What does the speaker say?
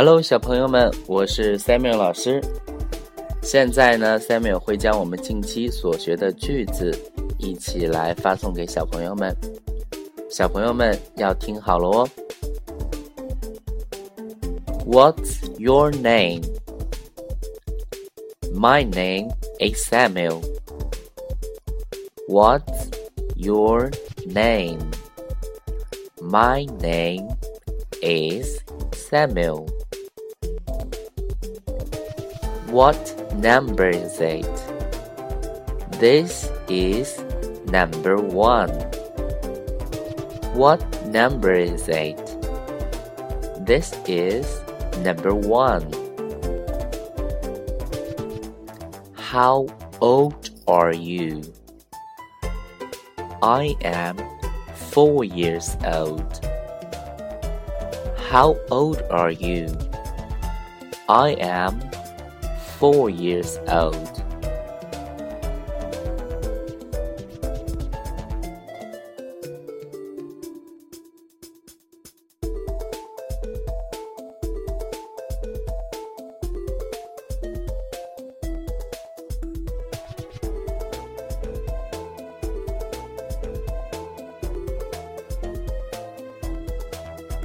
Hello，小朋友们，我是 Samuel 老师。现在呢，Samuel 会将我们近期所学的句子一起来发送给小朋友们。小朋友们要听好了哦。What's your name? My name is Samuel. What's your name? My name is Samuel. What number is it? This is number one. What number is it? This is number one. How old are you? I am four years old. How old are you? I am four years old.